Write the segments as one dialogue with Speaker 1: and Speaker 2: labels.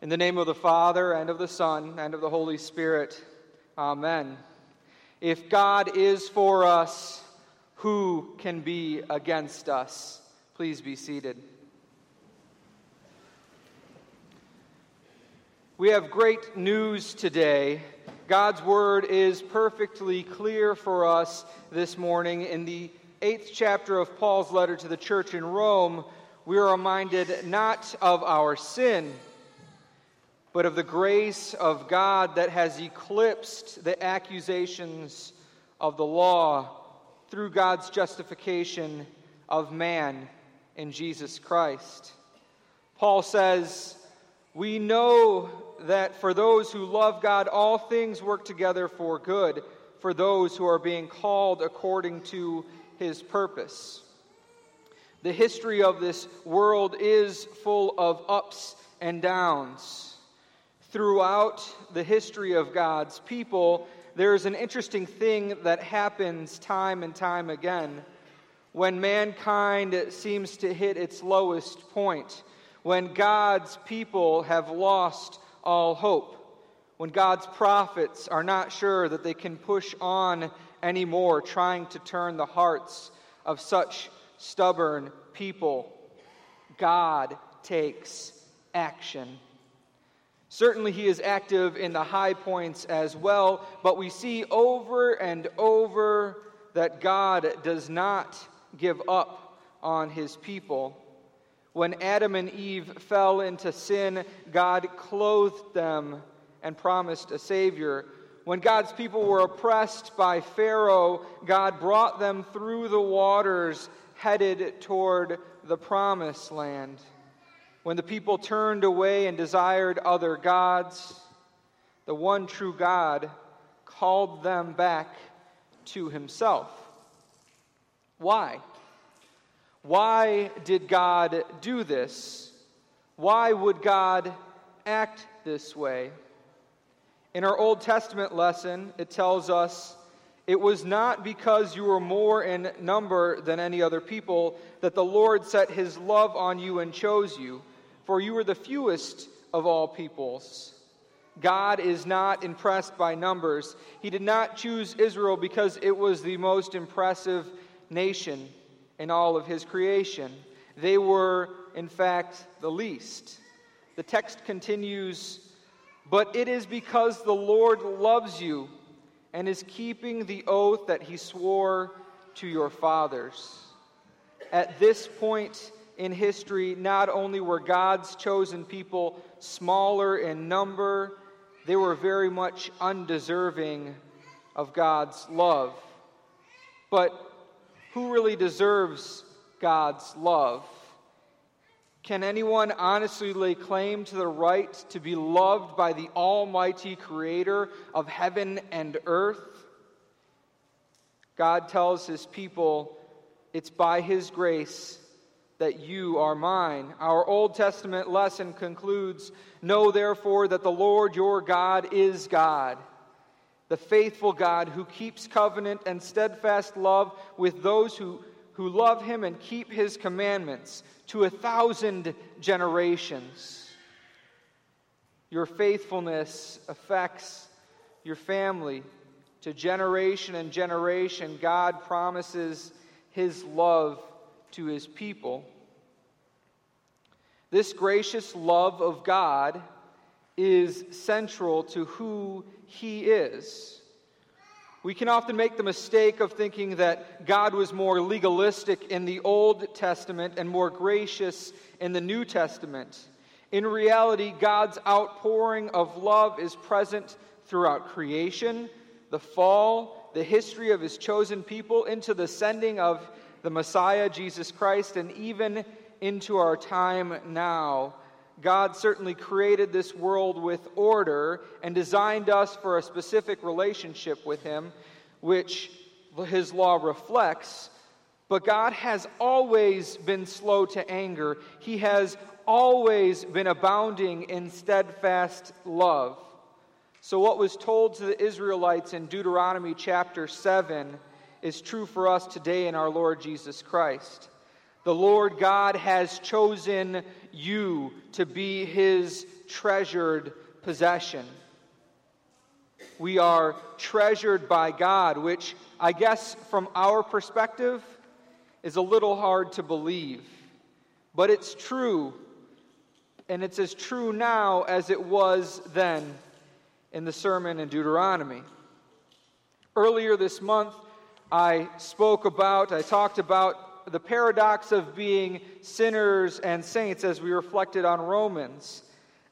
Speaker 1: In the name of the Father, and of the Son, and of the Holy Spirit. Amen. If God is for us, who can be against us? Please be seated. We have great news today. God's word is perfectly clear for us this morning. In the eighth chapter of Paul's letter to the church in Rome, we are reminded not of our sin but of the grace of God that has eclipsed the accusations of the law through God's justification of man in Jesus Christ. Paul says, We know that for those who love God, all things work together for good, for those who are being called according to his purpose. The history of this world is full of ups and downs throughout the history of God's people, there's an interesting thing that happens time and time again when mankind seems to hit its lowest point, when God's people have lost all hope, when God's prophets are not sure that they can push on anymore, trying to turn the hearts of such stubborn people. God takes action. Certainly, he is active in the high points as well, but we see over and over that God does not give up on his people. When Adam and Eve fell into sin, God clothed them and promised a Savior. When God's people were oppressed by Pharaoh, God brought them through the waters headed toward the promised land. When the people turned away and desired other gods, the one true God called them back to himself. Why? Why did God do this? Why would God act this way? In our Old Testament lesson, it tells us it was not because you were more in number than any other people that the Lord set his love on you and chose you for you are the fewest of all peoples. God is not impressed by numbers. He did not choose Israel because it was the most impressive nation in all of his creation. They were, in fact, the least. The text continues But it is because the Lord loves you and is keeping the oath that he swore to your fathers. At this point, in history, not only were God's chosen people smaller in number, they were very much undeserving of God's love. But who really deserves God's love? Can anyone honestly lay claim to the right to be loved by the Almighty Creator of heaven and earth? God tells His people it's by His grace that you are mine. Our Old Testament lesson concludes Know therefore that the Lord your God is God, the faithful God who keeps covenant and steadfast love with those who, who love him and keep his commandments to a thousand generations. Your faithfulness affects your family to generation and generation. God promises his love to his people. This gracious love of God is central to who he is. We can often make the mistake of thinking that God was more legalistic in the Old Testament and more gracious in the New Testament. In reality, God's outpouring of love is present throughout creation, the fall, the history of his chosen people, into the sending of the Messiah, Jesus Christ, and even into our time now. God certainly created this world with order and designed us for a specific relationship with Him, which His law reflects. But God has always been slow to anger. He has always been abounding in steadfast love. So, what was told to the Israelites in Deuteronomy chapter 7 is true for us today in our Lord Jesus Christ. The Lord God has chosen you to be his treasured possession. We are treasured by God, which I guess from our perspective is a little hard to believe. But it's true, and it's as true now as it was then in the sermon in Deuteronomy. Earlier this month, I spoke about, I talked about the paradox of being sinners and saints as we reflected on Romans.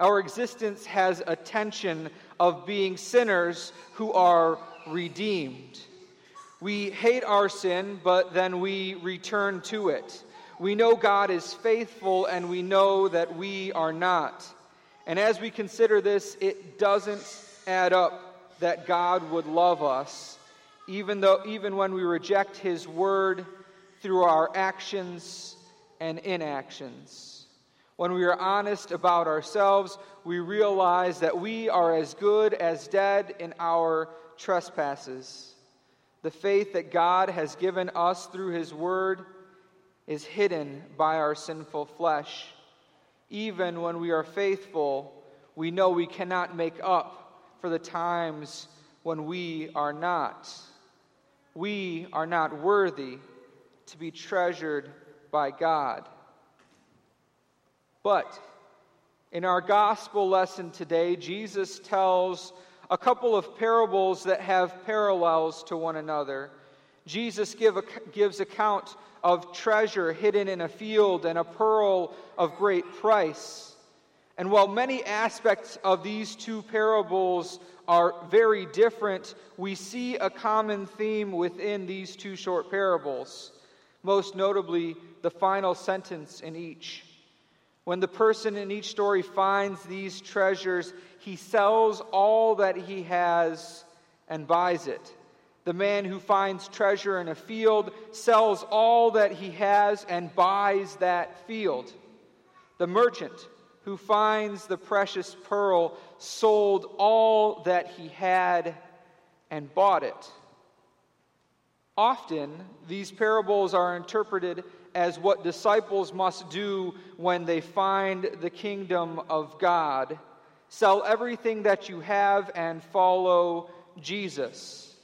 Speaker 1: Our existence has a tension of being sinners who are redeemed. We hate our sin, but then we return to it. We know God is faithful, and we know that we are not. And as we consider this, it doesn't add up that God would love us, even, though, even when we reject His word through our actions and inactions. When we are honest about ourselves, we realize that we are as good as dead in our trespasses. The faith that God has given us through His Word is hidden by our sinful flesh. Even when we are faithful, we know we cannot make up for the times when we are not. We are not worthy to be treasured by God. But in our gospel lesson today, Jesus tells a couple of parables that have parallels to one another. Jesus give gives account of treasure hidden in a field and a pearl of great price. And while many aspects of these two parables are very different, we see a common theme within these two short parables, most notably the final sentence in each. When the person in each story finds these treasures, he sells all that he has and buys it. The man who finds treasure in a field sells all that he has and buys that field. The merchant who finds the precious pearl sold all that he had and bought it. Often, these parables are interpreted as what disciples must do when they find the kingdom of God. Sell everything that you have and follow Jesus.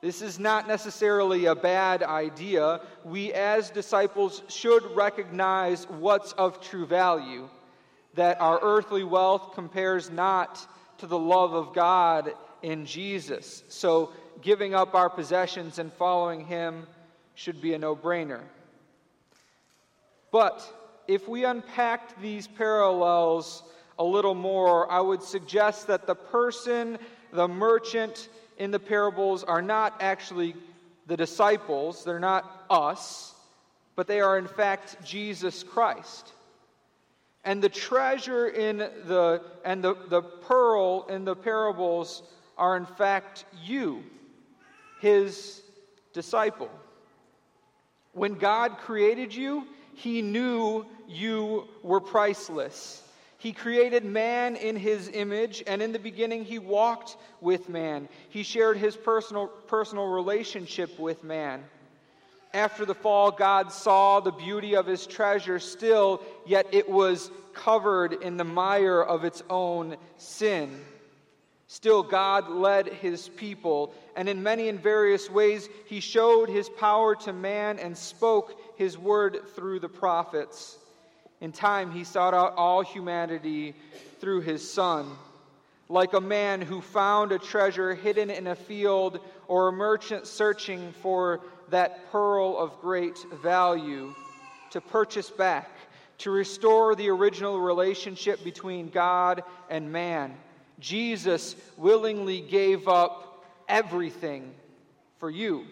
Speaker 1: This is not necessarily a bad idea. We, as disciples, should recognize what's of true value, that our earthly wealth compares not to the love of God in Jesus. So, giving up our possessions and following Him should be a no brainer. But if we unpacked these parallels a little more, I would suggest that the person, the merchant in the parables are not actually the disciples, they're not us, but they are in fact Jesus Christ. And the treasure in the and the, the pearl in the parables are in fact you, his disciple. When God created you, he knew you were priceless. He created man in his image, and in the beginning, he walked with man. He shared his personal, personal relationship with man. After the fall, God saw the beauty of his treasure still, yet it was covered in the mire of its own sin. Still, God led his people, and in many and various ways, he showed his power to man and spoke his word through the prophets. In time, he sought out all humanity through his Son. Like a man who found a treasure hidden in a field or a merchant searching for that pearl of great value to purchase back, to restore the original relationship between God and man. Jesus willingly gave up everything for you.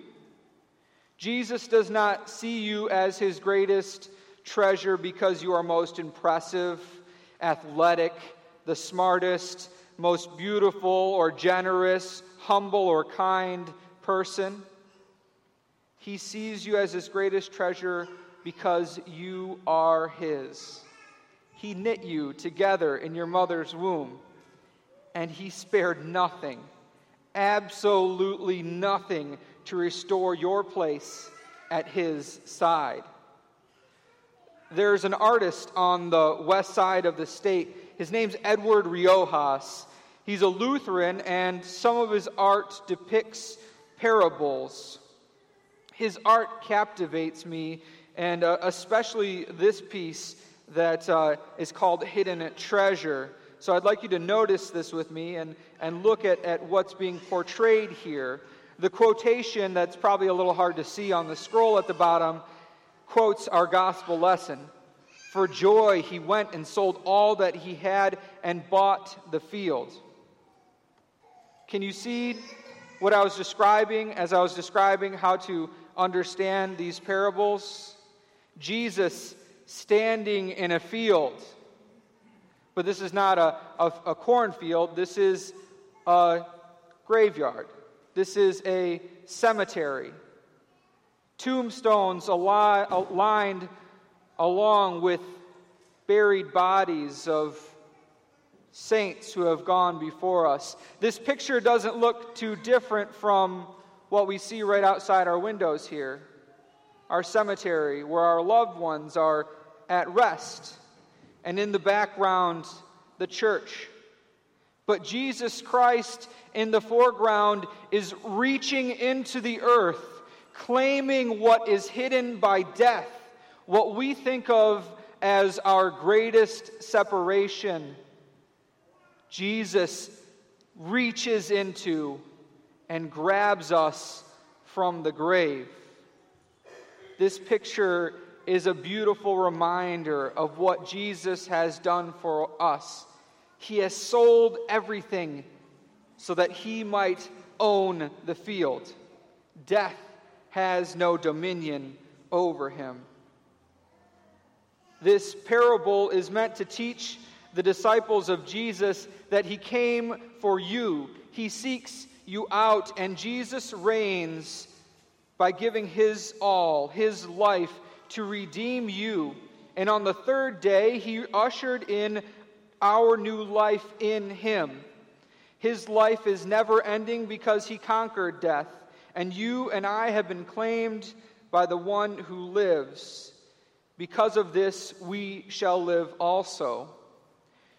Speaker 1: Jesus does not see you as his greatest treasure because you are most impressive, athletic, the smartest, most beautiful or generous, humble or kind person. He sees you as his greatest treasure because you are his. He knit you together in your mother's womb, and he spared nothing, absolutely nothing to restore your place at his side. There's an artist on the west side of the state. His name's Edward Riojas. He's a Lutheran, and some of his art depicts parables. His art captivates me, and uh, especially this piece that uh, is called Hidden Treasure. So I'd like you to notice this with me and, and look at, at what's being portrayed here. The quotation that's probably a little hard to see on the scroll at the bottom quotes our gospel lesson. For joy, he went and sold all that he had and bought the field. Can you see what I was describing as I was describing how to understand these parables? Jesus standing in a field. But this is not a, a, a cornfield, this is a graveyard. This is a cemetery tombstones lined along with buried bodies of saints who have gone before us. This picture doesn't look too different from what we see right outside our windows here our cemetery, where our loved ones are at rest, and in the background, the church. But Jesus Christ in the foreground is reaching into the earth claiming what is hidden by death, what we think of as our greatest separation. Jesus reaches into and grabs us from the grave. This picture is a beautiful reminder of what Jesus has done for us. He has sold everything so that he might own the field. Death has no dominion over him. This parable is meant to teach the disciples of Jesus that he came for you. He seeks you out, and Jesus reigns by giving his all, his life, to redeem you. And on the third day, he ushered in our new life in him. His life is never ending because he conquered death and you and I have been claimed by the one who lives. Because of this, we shall live also.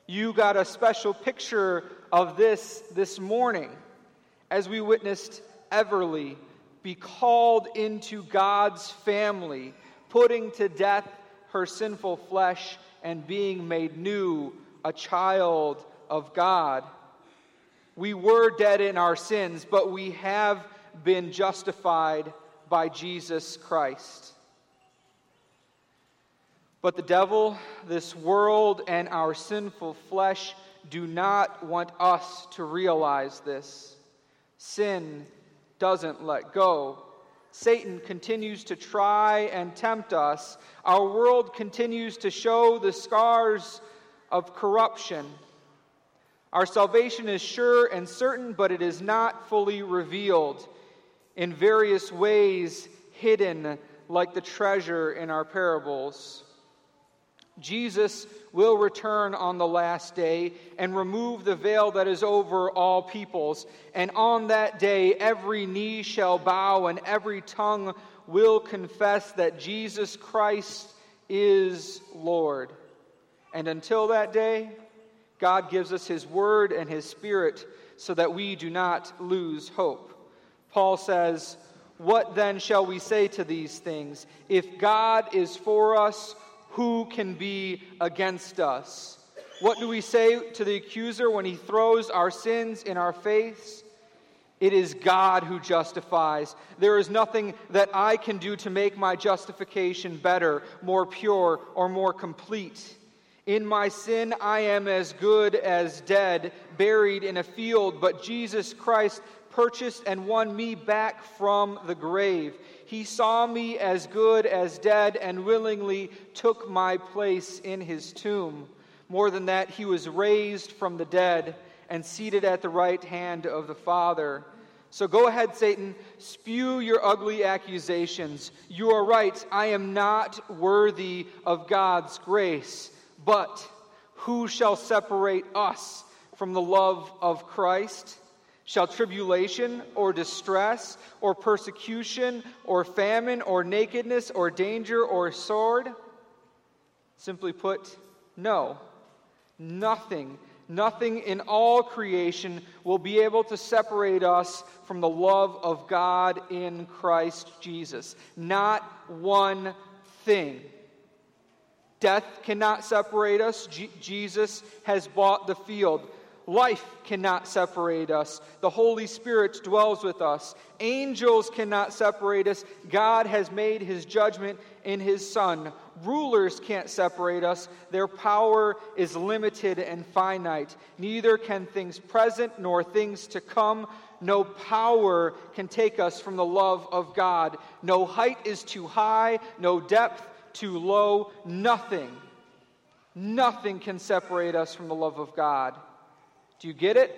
Speaker 1: You got a special picture of this this morning as we witnessed Everly be called into God's family, putting to death her sinful flesh and being made new, a child of God. We were dead in our sins, but we have been justified by Jesus Christ. But the devil, this world, and our sinful flesh do not want us to realize this. Sin doesn't let go. Satan continues to try and tempt us. Our world continues to show the scars of corruption. Our salvation is sure and certain, but it is not fully revealed in various ways hidden like the treasure in our parables. Jesus will return on the last day and remove the veil that is over all peoples. And on that day, every knee shall bow and every tongue will confess that Jesus Christ is Lord. And until that day, God gives us His Word and His Spirit so that we do not lose hope. Paul says, What then shall we say to these things? If God is for us, who can be against us? What do we say to the accuser when he throws our sins in our face? It is God who justifies. There is nothing that I can do to make my justification better, more pure, or more complete. In my sin, I am as good as dead, buried in a field, but Jesus Christ purchased and won me back from the grave. He saw me as good as dead and willingly took my place in his tomb. More than that, he was raised from the dead and seated at the right hand of the Father. So go ahead, Satan, spew your ugly accusations. You are right, I am not worthy of God's grace. But who shall separate us from the love of Christ? Shall tribulation or distress or persecution or famine or nakedness or danger or sword? Simply put, no. Nothing, nothing in all creation will be able to separate us from the love of God in Christ Jesus. Not one thing. Death cannot separate us. G- Jesus has bought the field. Life cannot separate us. The Holy Spirit dwells with us. Angels cannot separate us. God has made his judgment in his Son. Rulers can't separate us. Their power is limited and finite. Neither can things present nor things to come. No power can take us from the love of God. No height is too high, no depth too low. Nothing, nothing can separate us from the love of God. Do you get it?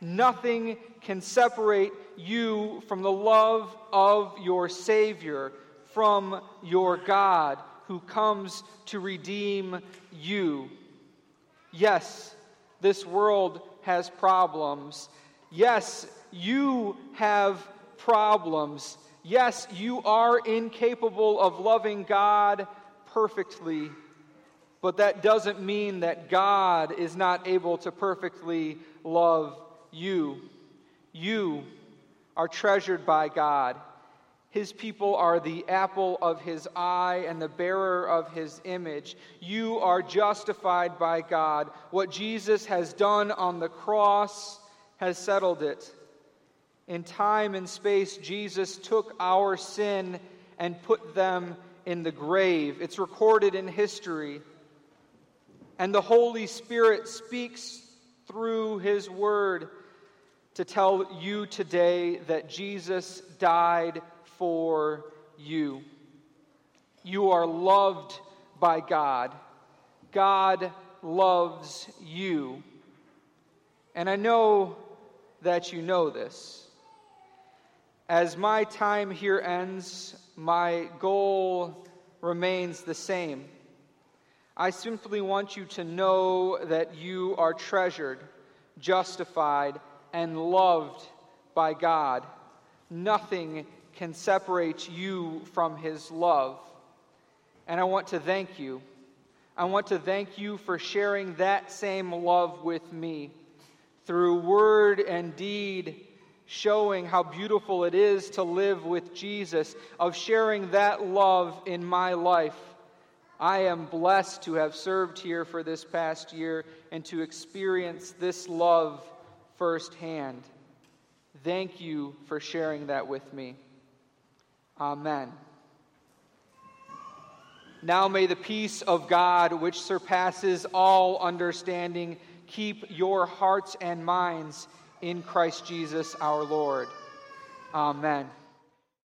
Speaker 1: Nothing can separate you from the love of your Savior, from your God who comes to redeem you. Yes, this world has problems. Yes, you have problems. Yes, you are incapable of loving God perfectly. But that doesn't mean that God is not able to perfectly love you. You are treasured by God. His people are the apple of his eye and the bearer of his image. You are justified by God. What Jesus has done on the cross has settled it. In time and space, Jesus took our sin and put them in the grave. It's recorded in history. And the Holy Spirit speaks through His Word to tell you today that Jesus died for you. You are loved by God. God loves you. And I know that you know this. As my time here ends, my goal remains the same I simply want you to know that you are treasured, justified, and loved by God. Nothing can separate you from His love. And I want to thank you. I want to thank you for sharing that same love with me through word and deed, showing how beautiful it is to live with Jesus, of sharing that love in my life. I am blessed to have served here for this past year and to experience this love firsthand. Thank you for sharing that with me. Amen. Now may the peace of God, which surpasses all understanding, keep your hearts and minds in Christ Jesus our Lord. Amen.